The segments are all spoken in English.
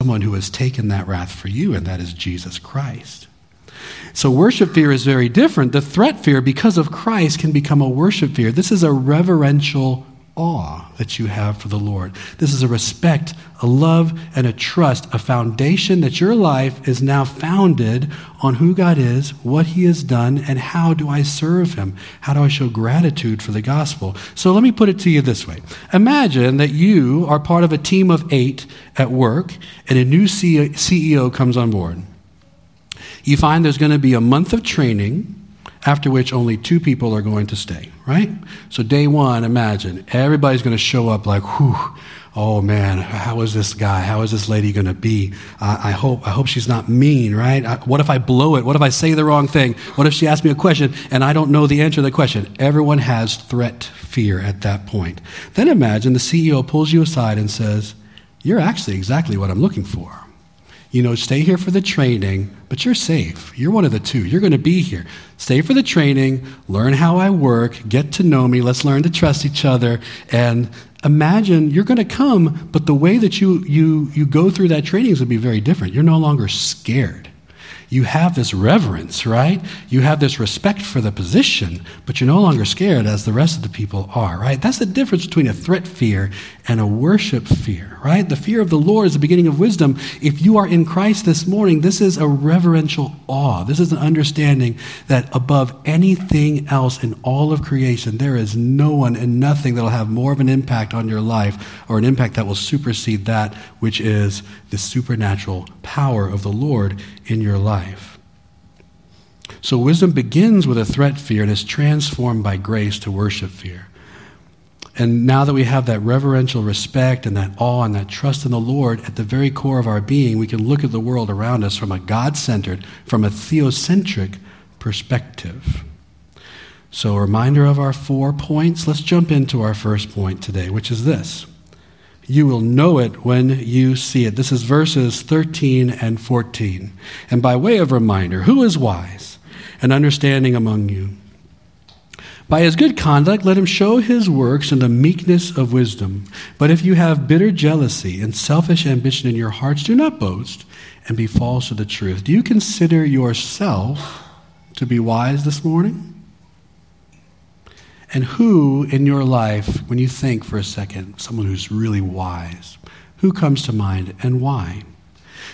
someone who has taken that wrath for you, and that is Jesus Christ. So, worship fear is very different. The threat fear, because of Christ, can become a worship fear. This is a reverential awe that you have for the Lord. This is a respect, a love, and a trust, a foundation that your life is now founded on who God is, what He has done, and how do I serve Him? How do I show gratitude for the gospel? So let me put it to you this way Imagine that you are part of a team of eight at work, and a new CEO comes on board. You find there's going to be a month of training after which only two people are going to stay, right? So, day one, imagine everybody's going to show up like, whew, oh man, how is this guy? How is this lady going to be? I, hope, I hope she's not mean, right? I, what if I blow it? What if I say the wrong thing? What if she asks me a question and I don't know the answer to the question? Everyone has threat fear at that point. Then imagine the CEO pulls you aside and says, You're actually exactly what I'm looking for you know, stay here for the training, but you're safe. You're one of the two. You're going to be here. Stay for the training, learn how I work, get to know me, let's learn to trust each other, and imagine you're going to come, but the way that you, you, you go through that training is going to be very different. You're no longer scared you have this reverence, right? You have this respect for the position, but you're no longer scared as the rest of the people are, right? That's the difference between a threat fear and a worship fear, right? The fear of the Lord is the beginning of wisdom. If you are in Christ this morning, this is a reverential awe. This is an understanding that above anything else in all of creation, there is no one and nothing that will have more of an impact on your life or an impact that will supersede that which is the supernatural power of the Lord in your life. So wisdom begins with a threat fear and is transformed by grace to worship fear. And now that we have that reverential respect and that awe and that trust in the Lord at the very core of our being, we can look at the world around us from a God centered, from a theocentric perspective. So, a reminder of our four points. Let's jump into our first point today, which is this you will know it when you see it. This is verses 13 and 14. And by way of reminder, who is wise and understanding among you? By his good conduct, let him show his works in the meekness of wisdom. But if you have bitter jealousy and selfish ambition in your hearts, do not boast and be false to the truth. Do you consider yourself to be wise this morning? And who in your life, when you think for a second, someone who's really wise, who comes to mind and why?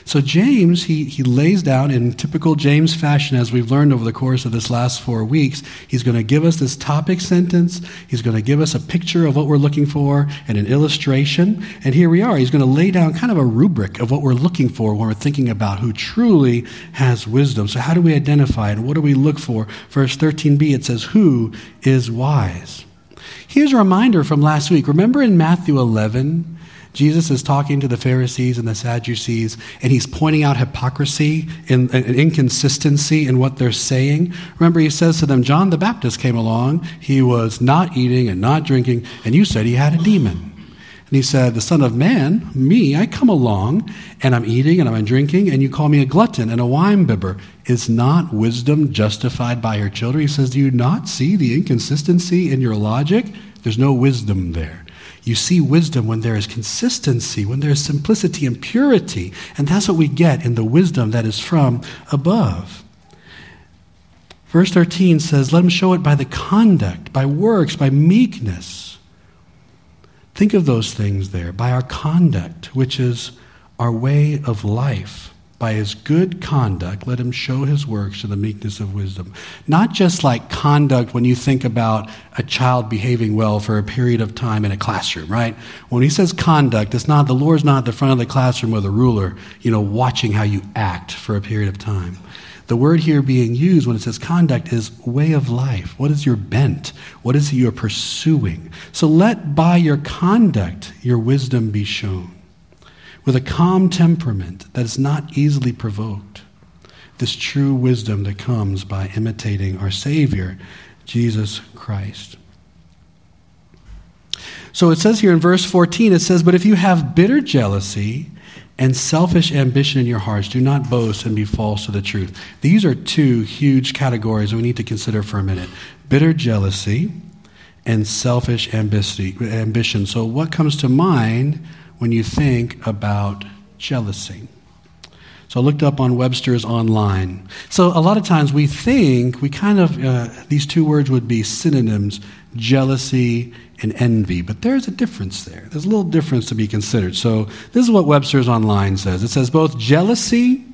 So James, he, he lays down in typical James fashion, as we've learned over the course of this last four weeks, he's going to give us this topic sentence. He's going to give us a picture of what we're looking for and an illustration. And here we are. He's going to lay down kind of a rubric of what we're looking for when we're thinking about who truly has wisdom. So how do we identify it? What do we look for? Verse 13b, it says, Who is wise? Here's a reminder from last week. Remember in Matthew 11, Jesus is talking to the Pharisees and the Sadducees, and he's pointing out hypocrisy and, inconsistency in what they're saying. Remember, he says to them, John the Baptist came along. He was not eating and not drinking, and you said he had a demon. And he said, The Son of Man, me, I come along, and I'm eating and I'm drinking, and you call me a glutton and a winebibber. Is not wisdom justified by her children? He says, Do you not see the inconsistency in your logic? There's no wisdom there. You see wisdom when there is consistency, when there is simplicity and purity. And that's what we get in the wisdom that is from above. Verse 13 says, Let him show it by the conduct, by works, by meekness. Think of those things there, by our conduct, which is our way of life. By his good conduct, let him show his works to the meekness of wisdom. Not just like conduct when you think about a child behaving well for a period of time in a classroom, right? When he says conduct, it's not, the Lord's not at the front of the classroom with a ruler, you know, watching how you act for a period of time. The word here being used when it says conduct is way of life. What is your bent? What is it you're pursuing? So let by your conduct your wisdom be shown with a calm temperament that is not easily provoked. This true wisdom that comes by imitating our Savior, Jesus Christ. So it says here in verse 14, it says, But if you have bitter jealousy and selfish ambition in your hearts, do not boast and be false to the truth. These are two huge categories we need to consider for a minute bitter jealousy and selfish ambition. So, what comes to mind when you think about jealousy. So I looked up on Webster's online. So a lot of times we think we kind of, uh, these two words would be synonyms jealousy and envy, but there's a difference there. There's a little difference to be considered. So this is what Webster's online says it says both jealousy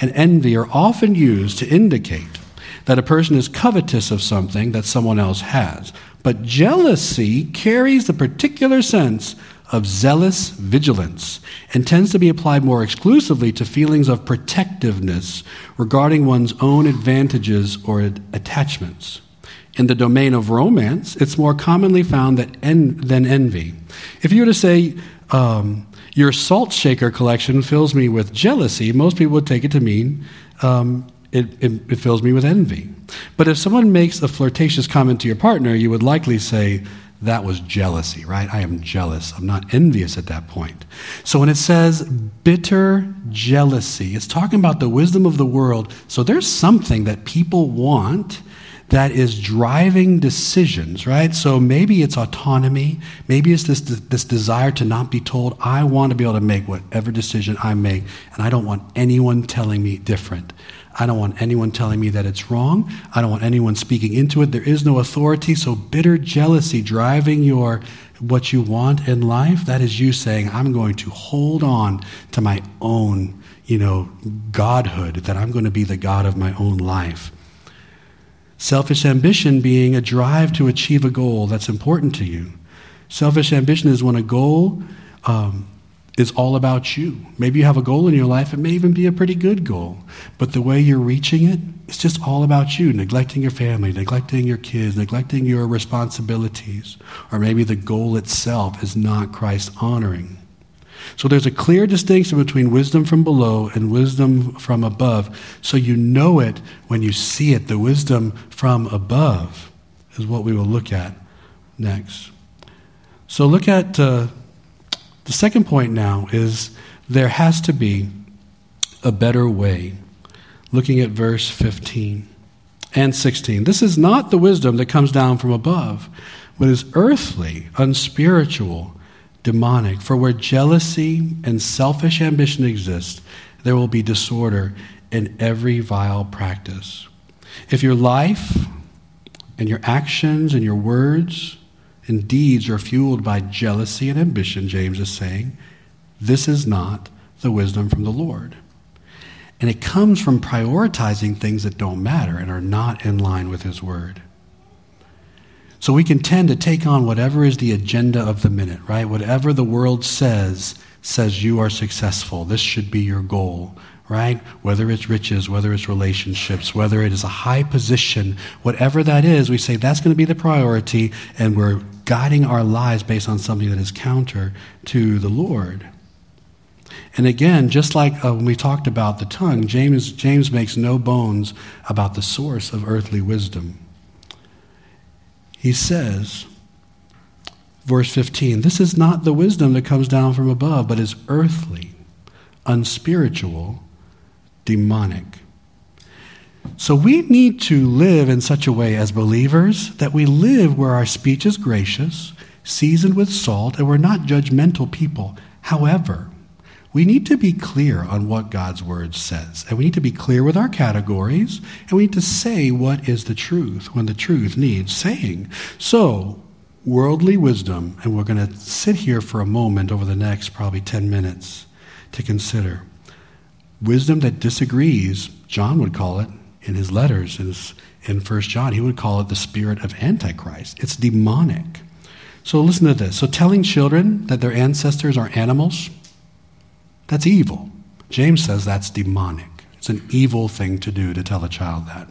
and envy are often used to indicate that a person is covetous of something that someone else has. But jealousy carries the particular sense of zealous vigilance and tends to be applied more exclusively to feelings of protectiveness regarding one's own advantages or attachments. In the domain of romance, it's more commonly found en- than envy. If you were to say, um, your salt shaker collection fills me with jealousy, most people would take it to mean um, it, it, it fills me with envy. But if someone makes a flirtatious comment to your partner, you would likely say, that was jealousy, right? I am jealous. I'm not envious at that point. So when it says bitter jealousy, it's talking about the wisdom of the world. So there's something that people want that is driving decisions, right? So maybe it's autonomy. Maybe it's this, this desire to not be told, I want to be able to make whatever decision I make, and I don't want anyone telling me different. I don't want anyone telling me that it's wrong. I don't want anyone speaking into it. There is no authority. So bitter jealousy driving your what you want in life, that is you saying, I'm going to hold on to my own, you know, godhood, that I'm going to be the God of my own life. Selfish ambition being a drive to achieve a goal that's important to you. Selfish ambition is when a goal um, is all about you. Maybe you have a goal in your life, it may even be a pretty good goal, but the way you're reaching it, it's just all about you, neglecting your family, neglecting your kids, neglecting your responsibilities, or maybe the goal itself is not Christ honoring. So there's a clear distinction between wisdom from below and wisdom from above. So you know it when you see it. The wisdom from above is what we will look at next. So look at. Uh, the second point now is there has to be a better way. Looking at verse 15 and 16. This is not the wisdom that comes down from above, but is earthly, unspiritual, demonic. For where jealousy and selfish ambition exist, there will be disorder in every vile practice. If your life and your actions and your words and deeds are fueled by jealousy and ambition, James is saying, this is not the wisdom from the Lord. And it comes from prioritizing things that don't matter and are not in line with His Word. So we can tend to take on whatever is the agenda of the minute, right? Whatever the world says, says you are successful. This should be your goal right? Whether it's riches, whether it's relationships, whether it is a high position, whatever that is, we say that's going to be the priority, and we're guiding our lives based on something that is counter to the Lord. And again, just like uh, when we talked about the tongue, James, James makes no bones about the source of earthly wisdom. He says, verse 15, this is not the wisdom that comes down from above, but is earthly, unspiritual, demonic. So we need to live in such a way as believers that we live where our speech is gracious, seasoned with salt, and we're not judgmental people. However, we need to be clear on what God's word says. And we need to be clear with our categories, and we need to say what is the truth when the truth needs saying. So, worldly wisdom, and we're going to sit here for a moment over the next probably 10 minutes to consider. Wisdom that disagrees, John would call it in his letters in, his, in 1 John, he would call it the spirit of Antichrist. It's demonic. So listen to this. So telling children that their ancestors are animals, that's evil. James says that's demonic. It's an evil thing to do to tell a child that.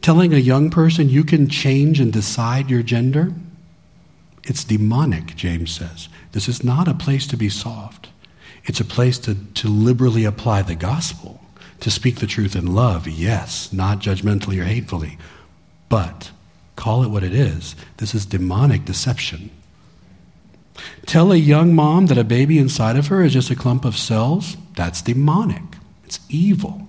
Telling a young person you can change and decide your gender, it's demonic, James says. This is not a place to be soft. It's a place to, to liberally apply the gospel, to speak the truth in love, yes, not judgmentally or hatefully, but call it what it is. This is demonic deception. Tell a young mom that a baby inside of her is just a clump of cells, that's demonic. It's evil.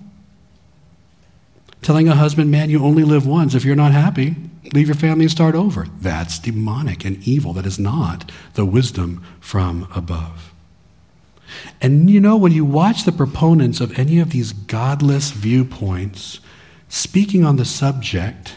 Telling a husband, man, you only live once. If you're not happy, leave your family and start over. That's demonic and evil. That is not the wisdom from above. And you know, when you watch the proponents of any of these godless viewpoints speaking on the subject,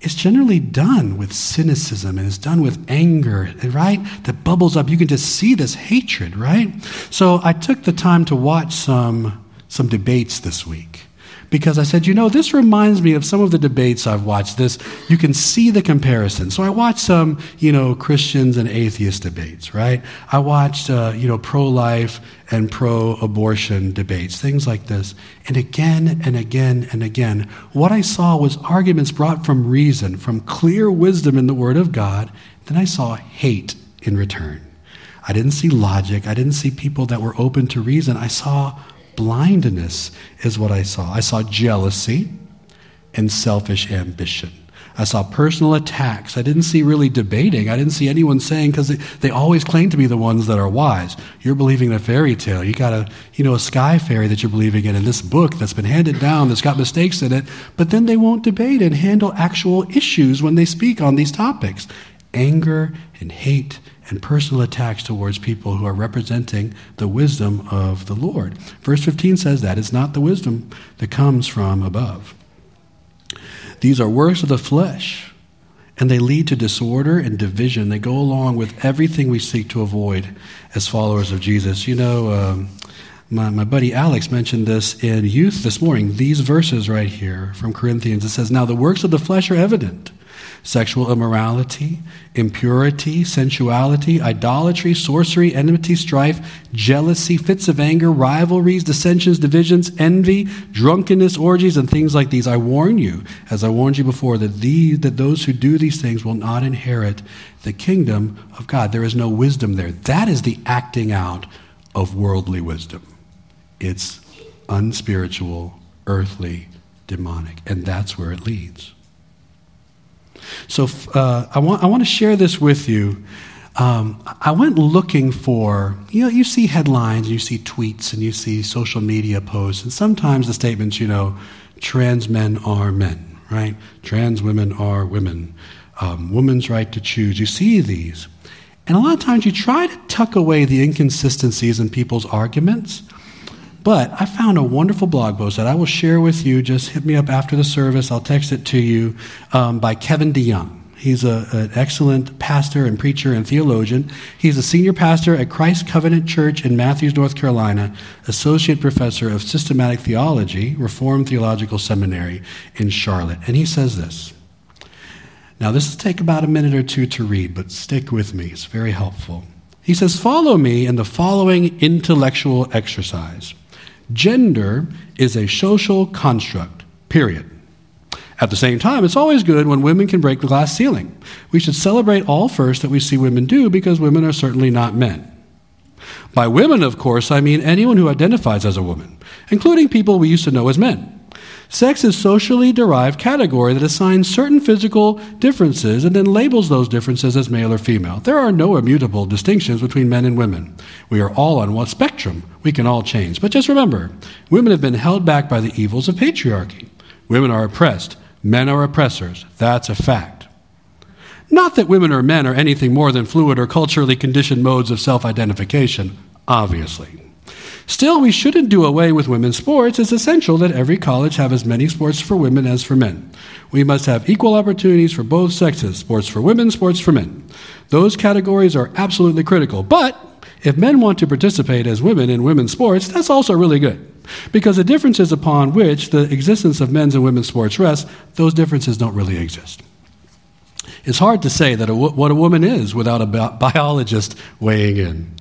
it's generally done with cynicism and it's done with anger, right? That bubbles up. You can just see this hatred, right? So I took the time to watch some, some debates this week because I said, you know, this reminds me of some of the debates I've watched. This, you can see the comparison. So I watched some, you know, Christians and atheist debates, right? I watched, uh, you know, pro life and pro abortion debates, things like this. And again and again and again, what I saw was arguments brought from reason, from clear wisdom in the Word of God. Then I saw hate in return. I didn't see logic. I didn't see people that were open to reason. I saw blindness, is what I saw. I saw jealousy and selfish ambition. I saw personal attacks. I didn't see really debating. I didn't see anyone saying, because they, they always claim to be the ones that are wise. You're believing in a fairy tale. You got a, you know, a sky fairy that you're believing in, in this book that's been handed down that's got mistakes in it. But then they won't debate and handle actual issues when they speak on these topics. Anger and hate and personal attacks towards people who are representing the wisdom of the Lord. Verse 15 says that is not the wisdom that comes from above. These are works of the flesh, and they lead to disorder and division. They go along with everything we seek to avoid as followers of Jesus. You know, um, my, my buddy Alex mentioned this in youth this morning. These verses right here from Corinthians it says, Now the works of the flesh are evident sexual immorality, impurity, sensuality, idolatry, sorcery, enmity, strife, jealousy, fits of anger, rivalries, dissensions, divisions, envy, drunkenness, orgies, and things like these. I warn you, as I warned you before, that, these, that those who do these things will not inherit the kingdom of God. There is no wisdom there. That is the acting out of worldly wisdom. It's unspiritual, earthly, demonic, and that's where it leads. So uh, I, want, I want to share this with you. Um, I went looking for, you know, you see headlines, you see tweets, and you see social media posts, and sometimes the statements, you know, trans men are men, right? Trans women are women. Um, woman's right to choose. You see these. And a lot of times you try to tuck away the inconsistencies in people's arguments. But I found a wonderful blog post that I will share with you. Just hit me up after the service. I'll text it to you um, by Kevin DeYoung. He's a, an excellent pastor and preacher and theologian. He's a senior pastor at Christ Covenant Church in Matthews, North Carolina, associate professor of systematic theology, Reformed Theological Seminary in Charlotte. And he says this. Now, this will take about a minute or two to read, but stick with me. It's very helpful. He says, Follow me in the following intellectual exercise. Gender is a social construct, period. At the same time, it's always good when women can break the glass ceiling. We should celebrate all first that we see women do because women are certainly not men. By women, of course, I mean anyone who identifies as a woman, including people we used to know as men. Sex is socially derived category that assigns certain physical differences and then labels those differences as male or female. There are no immutable distinctions between men and women. We are all on one spectrum. We can all change. But just remember, women have been held back by the evils of patriarchy. Women are oppressed. Men are oppressors. That's a fact. Not that women or men are anything more than fluid or culturally conditioned modes of self identification, obviously. Still, we shouldn't do away with women's sports. It's essential that every college have as many sports for women as for men. We must have equal opportunities for both sexes sports for women, sports for men. Those categories are absolutely critical. But if men want to participate as women in women's sports, that's also really good. Because the differences upon which the existence of men's and women's sports rests, those differences don't really exist. It's hard to say that a, what a woman is without a biologist weighing in.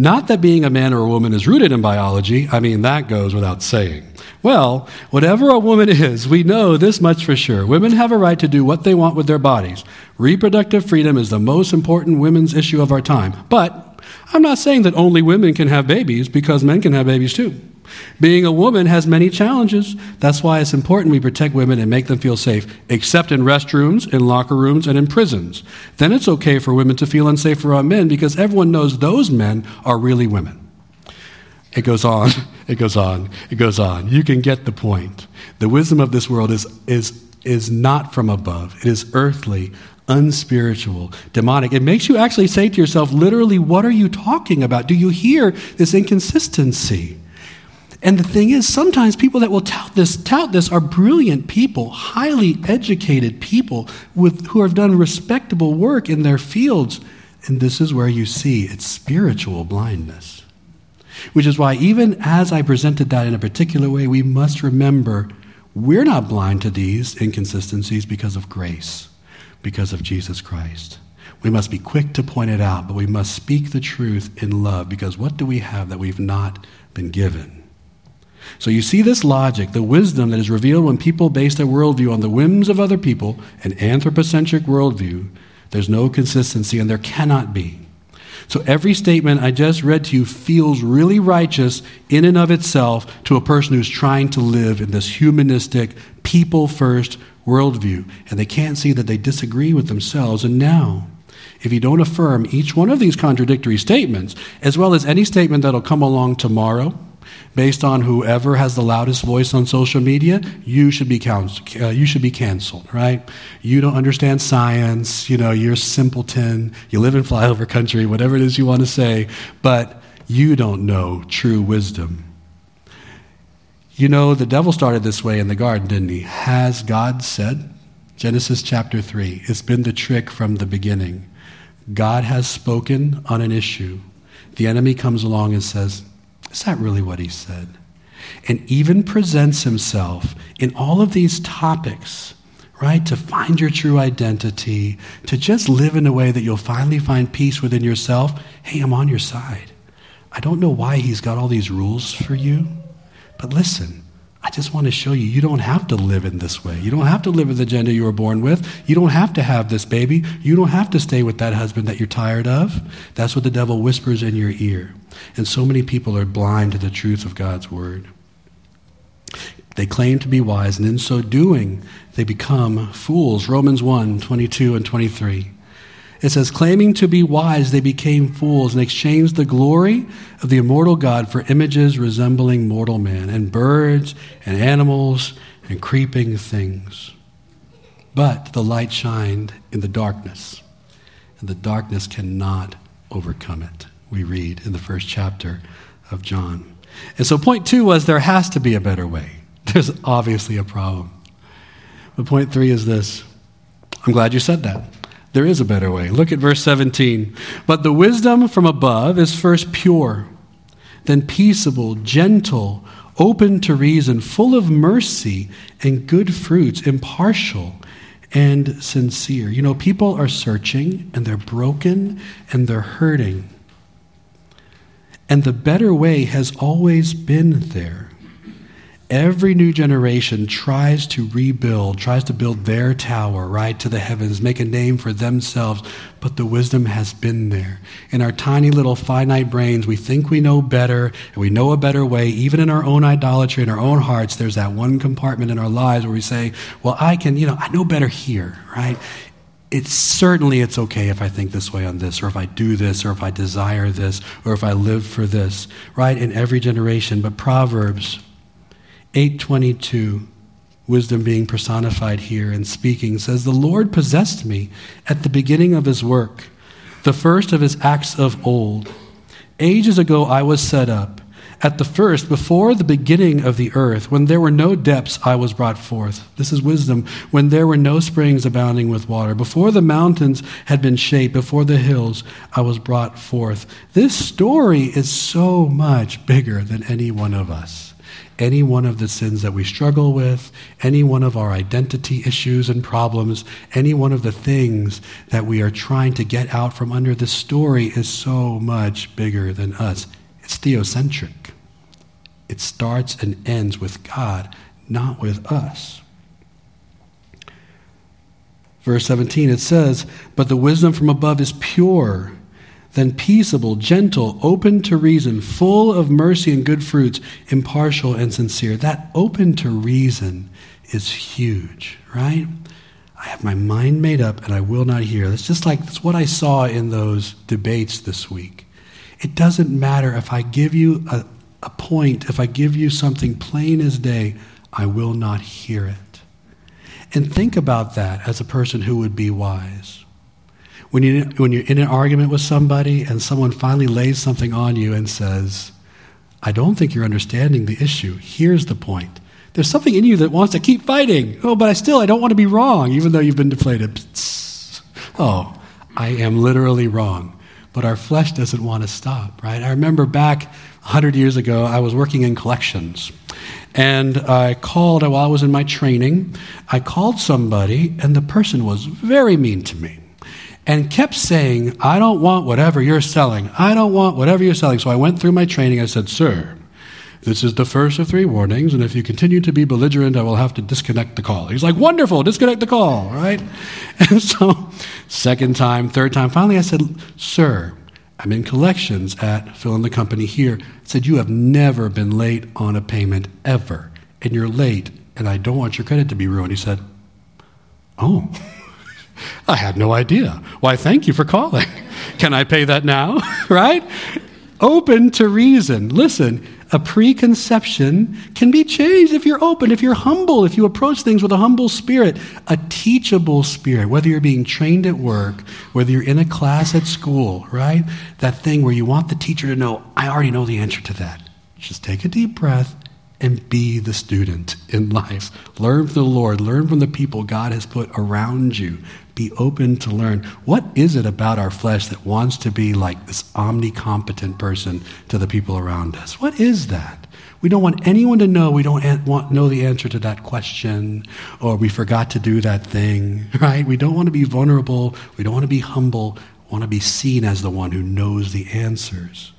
Not that being a man or a woman is rooted in biology, I mean, that goes without saying. Well, whatever a woman is, we know this much for sure. Women have a right to do what they want with their bodies. Reproductive freedom is the most important women's issue of our time. But I'm not saying that only women can have babies because men can have babies too. Being a woman has many challenges. That's why it's important we protect women and make them feel safe, except in restrooms, in locker rooms, and in prisons. Then it's okay for women to feel unsafe around men because everyone knows those men are really women. It goes on, it goes on, it goes on. You can get the point. The wisdom of this world is, is, is not from above, it is earthly, unspiritual, demonic. It makes you actually say to yourself, literally, what are you talking about? Do you hear this inconsistency? And the thing is, sometimes people that will tout this, tout this are brilliant people, highly educated people with, who have done respectable work in their fields. And this is where you see it's spiritual blindness. Which is why, even as I presented that in a particular way, we must remember we're not blind to these inconsistencies because of grace, because of Jesus Christ. We must be quick to point it out, but we must speak the truth in love because what do we have that we've not been given? So you see this logic, the wisdom that is revealed when people base their worldview on the whims of other people, an anthropocentric worldview. There's no consistency, and there cannot be. So every statement I just read to you feels really righteous in and of itself to a person who's trying to live in this humanistic, people first worldview. And they can't see that they disagree with themselves. And now, if you don't affirm each one of these contradictory statements, as well as any statement that'll come along tomorrow, based on whoever has the loudest voice on social media, you should be counseled, uh, you should be canceled, right? You don't understand science, you know, you're simpleton, you live in flyover country, whatever it is you want to say, but you don't know true wisdom. You know, the devil started this way in the garden, didn't he? Has God said? Genesis chapter 3. It's been the trick from the beginning. God has spoken on an issue. The enemy comes along and says, is that really what he said? And even presents himself in all of these topics, right? To find your true identity, to just live in a way that you'll finally find peace within yourself. Hey, I'm on your side. I don't know why he's got all these rules for you, but listen, I just want to show you, you don't have to live in this way. You don't have to live with the gender you were born with. You don't have to have this baby. You don't have to stay with that husband that you're tired of. That's what the devil whispers in your ear. And so many people are blind to the truth of God's word. They claim to be wise, and in so doing, they become fools. Romans 1 22 and 23. It says, claiming to be wise, they became fools and exchanged the glory of the immortal God for images resembling mortal man, and birds, and animals, and creeping things. But the light shined in the darkness, and the darkness cannot overcome it we read in the first chapter of John. And so, point two was there has to be a better way. There's obviously a problem. But point three is this I'm glad you said that. There is a better way. Look at verse 17. But the wisdom from above is first pure, then peaceable, gentle, open to reason, full of mercy and good fruits, impartial and sincere. You know, people are searching and they're broken and they're hurting. And the better way has always been there. Every new generation tries to rebuild, tries to build their tower, right, to the heavens, make a name for themselves, but the wisdom has been there. In our tiny little finite brains, we think we know better, and we know a better way. Even in our own idolatry, in our own hearts, there's that one compartment in our lives where we say, well, I can, you know, I know better here, right? it's certainly it's okay if I think this way on this, or if I do this, or if I desire this, or if I live for this, right? In every generation. But Proverbs 822, wisdom being personified here and speaking, says, The Lord possessed me at the beginning of his work, the first of his acts of old. Ages ago I was set up at the first, before the beginning of the earth, when there were no depths, I was brought forth. This is wisdom. When there were no springs abounding with water, before the mountains had been shaped, before the hills, I was brought forth. This story is so much bigger than any one of us. Any one of the sins that we struggle with, any one of our identity issues and problems, any one of the things that we are trying to get out from under. The story is so much bigger than us. It's theocentric. It starts and ends with God, not with us. Verse 17, it says, But the wisdom from above is pure, then peaceable, gentle, open to reason, full of mercy and good fruits, impartial and sincere. That open to reason is huge, right? I have my mind made up and I will not hear. That's just like that's what I saw in those debates this week. It doesn't matter if I give you a, a point, if I give you something plain as day, I will not hear it. And think about that as a person who would be wise. When, you, when you're in an argument with somebody and someone finally lays something on you and says, I don't think you're understanding the issue. Here's the point. There's something in you that wants to keep fighting. Oh, but I still, I don't want to be wrong, even though you've been deflated. Oh, I am literally wrong. But our flesh doesn't want to stop, right? I remember back 100 years ago, I was working in collections. And I called, while I was in my training, I called somebody, and the person was very mean to me and kept saying, I don't want whatever you're selling. I don't want whatever you're selling. So I went through my training. I said, Sir, this is the first of three warnings, and if you continue to be belligerent, I will have to disconnect the call. He's like, Wonderful, disconnect the call, right? And so, second time, third time, finally I said, Sir, I'm in collections at Phil and the company here. I said, You have never been late on a payment ever, and you're late, and I don't want your credit to be ruined. He said, Oh. I had no idea. Why, thank you for calling. Can I pay that now? right? Open to reason. Listen, a preconception can be changed if you're open, if you're humble, if you approach things with a humble spirit, a teachable spirit, whether you're being trained at work, whether you're in a class at school, right? That thing where you want the teacher to know, I already know the answer to that. Just take a deep breath and be the student in life. Learn from the Lord, learn from the people God has put around you. Be open to learn. What is it about our flesh that wants to be like this omnicompetent person to the people around us? What is that? We don't want anyone to know we don't want know the answer to that question or we forgot to do that thing, right? We don't want to be vulnerable, we don't want to be humble, we want to be seen as the one who knows the answers.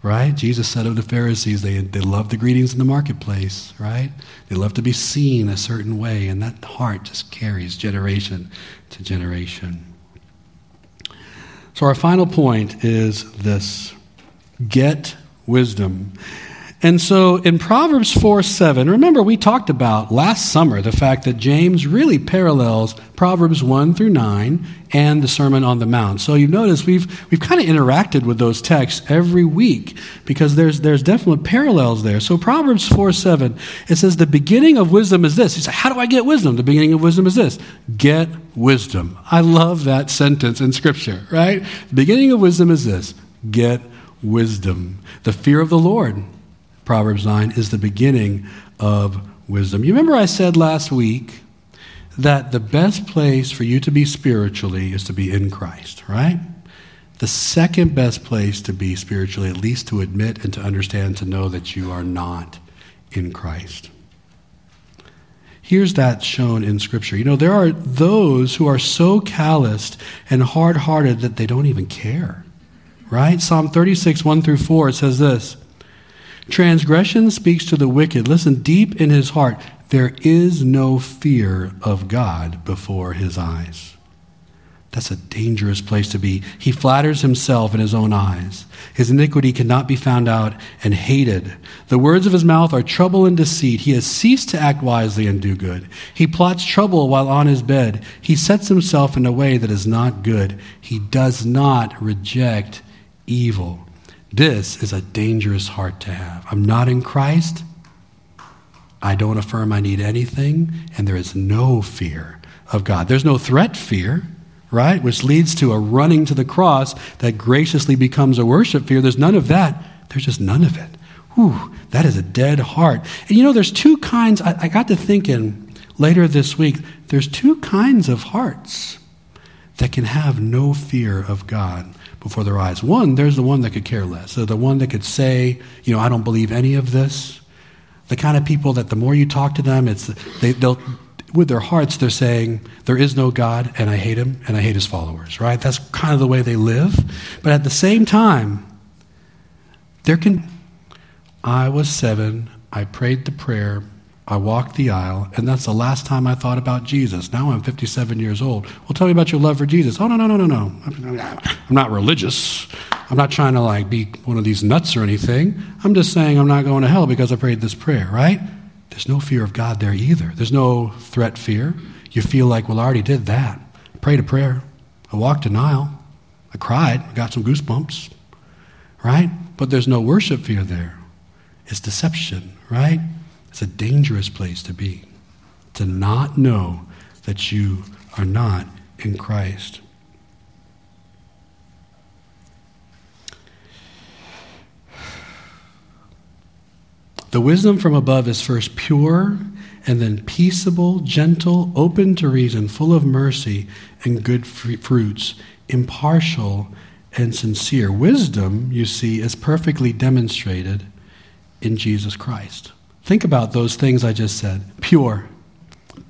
Right? Jesus said of the Pharisees, they, they love the greetings in the marketplace, right? They love to be seen a certain way, and that heart just carries generation to generation. So, our final point is this get wisdom. And so in Proverbs 4 7, remember we talked about last summer the fact that James really parallels Proverbs 1 through 9 and the Sermon on the Mount. So you've noticed we've, we've kind of interacted with those texts every week because there's, there's definite parallels there. So Proverbs 4 7, it says, The beginning of wisdom is this. He said, How do I get wisdom? The beginning of wisdom is this get wisdom. I love that sentence in Scripture, right? The beginning of wisdom is this get wisdom. The fear of the Lord Proverbs 9, is the beginning of wisdom. You remember I said last week that the best place for you to be spiritually is to be in Christ, right? The second best place to be spiritually, at least to admit and to understand, to know that you are not in Christ. Here's that shown in Scripture. You know, there are those who are so calloused and hard hearted that they don't even care, right? Psalm 36, 1 through 4, it says this Transgression speaks to the wicked. Listen, deep in his heart, there is no fear of God before his eyes. That's a dangerous place to be. He flatters himself in his own eyes. His iniquity cannot be found out and hated. The words of his mouth are trouble and deceit. He has ceased to act wisely and do good. He plots trouble while on his bed. He sets himself in a way that is not good. He does not reject evil. This is a dangerous heart to have. I'm not in Christ. I don't affirm I need anything, and there is no fear of God. There's no threat fear, right? Which leads to a running to the cross that graciously becomes a worship fear. There's none of that. There's just none of it. Whew, that is a dead heart. And you know, there's two kinds, I, I got to thinking later this week, there's two kinds of hearts that can have no fear of God before their eyes. One, there's the one that could care less. So the one that could say, you know, I don't believe any of this. The kind of people that the more you talk to them, it's they, they'll with their hearts they're saying there is no God and I hate him and I hate his followers. Right? That's kind of the way they live. But at the same time, there can. I was seven. I prayed the prayer. I walked the aisle, and that's the last time I thought about Jesus. Now I'm 57 years old. Well, tell me about your love for Jesus. Oh, no, no, no, no, no. I'm not religious. I'm not trying to like be one of these nuts or anything. I'm just saying I'm not going to hell because I prayed this prayer, right? There's no fear of God there either. There's no threat fear. You feel like, well, I already did that. I prayed a prayer. I walked an aisle. I cried. I got some goosebumps, right? But there's no worship fear there. It's deception, right? It's a dangerous place to be. to not know that you are not in Christ. The wisdom from above is first pure and then peaceable, gentle, open to reason, full of mercy and good fruits, impartial and sincere. Wisdom, you see, is perfectly demonstrated in Jesus Christ. Think about those things I just said pure,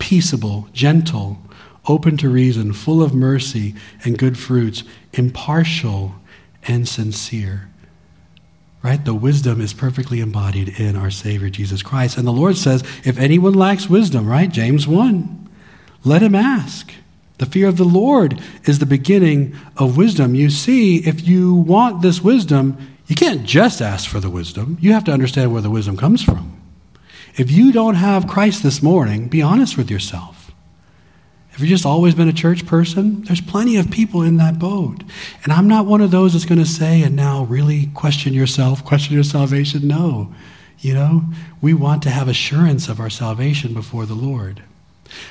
peaceable, gentle, open to reason, full of mercy and good fruits, impartial and sincere. Right? The wisdom is perfectly embodied in our Savior Jesus Christ. And the Lord says, if anyone lacks wisdom, right? James 1, let him ask. The fear of the Lord is the beginning of wisdom. You see, if you want this wisdom, you can't just ask for the wisdom. You have to understand where the wisdom comes from. If you don't have Christ this morning, be honest with yourself. If you've just always been a church person, there's plenty of people in that boat. And I'm not one of those that's going to say, and now really question yourself, question your salvation. No. You know, we want to have assurance of our salvation before the Lord.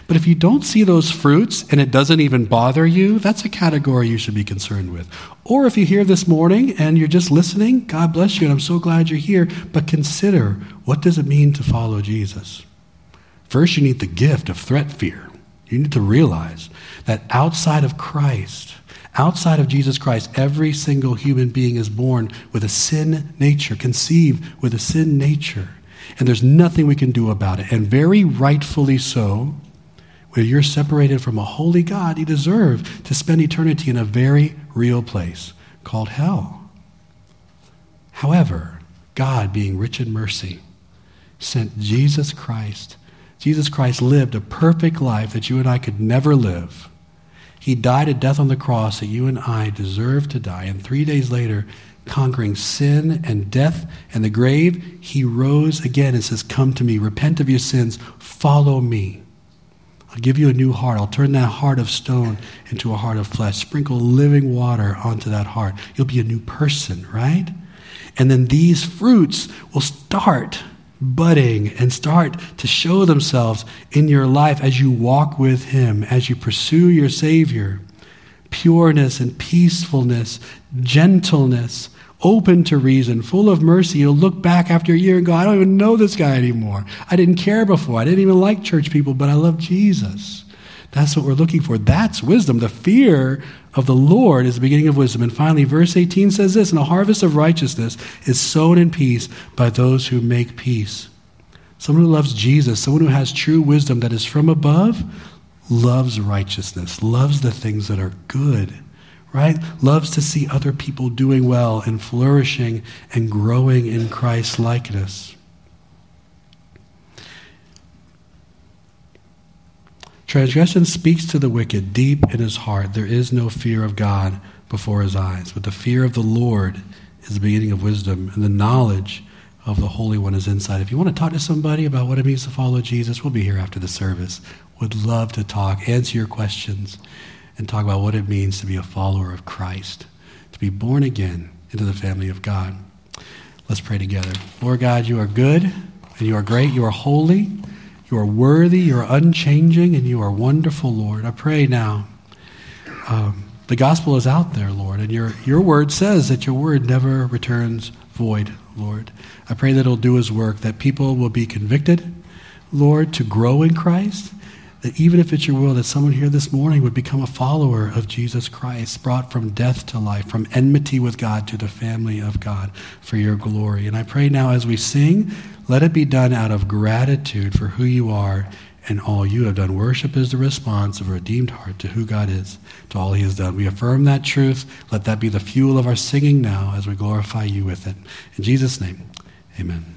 But if you don't see those fruits and it doesn't even bother you, that's a category you should be concerned with. Or if you're here this morning and you're just listening, God bless you, and I'm so glad you're here, but consider what does it mean to follow Jesus? First, you need the gift of threat fear. You need to realize that outside of Christ, outside of Jesus Christ, every single human being is born with a sin nature, conceived with a sin nature. And there's nothing we can do about it. And very rightfully so, where you're separated from a holy God, you deserve to spend eternity in a very real place called hell. However, God, being rich in mercy, sent Jesus Christ. Jesus Christ lived a perfect life that you and I could never live. He died a death on the cross that you and I deserve to die. And three days later, conquering sin and death and the grave, he rose again and says, Come to me, repent of your sins, follow me. I'll give you a new heart. I'll turn that heart of stone into a heart of flesh. Sprinkle living water onto that heart. You'll be a new person, right? And then these fruits will start budding and start to show themselves in your life as you walk with Him, as you pursue your Savior. Pureness and peacefulness, gentleness, open to reason, full of mercy. You'll look back after a year and go, I don't even know this guy anymore. I didn't care before. I didn't even like church people, but I love Jesus. That's what we're looking for. That's wisdom. The fear of the Lord is the beginning of wisdom. And finally, verse 18 says this And a harvest of righteousness is sown in peace by those who make peace. Someone who loves Jesus, someone who has true wisdom that is from above, loves righteousness, loves the things that are good right? Loves to see other people doing well and flourishing and growing in Christ's likeness. Transgression speaks to the wicked deep in his heart. There is no fear of God before his eyes, but the fear of the Lord is the beginning of wisdom, and the knowledge of the Holy One is inside. If you want to talk to somebody about what it means to follow Jesus, we'll be here after the service. Would love to talk, answer your questions and talk about what it means to be a follower of Christ, to be born again into the family of God. Let's pray together. Lord God, you are good and you are great. You are holy. You are worthy. You are unchanging and you are wonderful, Lord. I pray now. Um, the gospel is out there, Lord, and your, your word says that your word never returns void, Lord. I pray that it'll do his work, that people will be convicted, Lord, to grow in Christ, that even if it's your will that someone here this morning would become a follower of Jesus Christ, brought from death to life, from enmity with God to the family of God for your glory. And I pray now as we sing, let it be done out of gratitude for who you are and all you have done. Worship is the response of a redeemed heart to who God is, to all he has done. We affirm that truth. Let that be the fuel of our singing now as we glorify you with it. In Jesus' name, amen.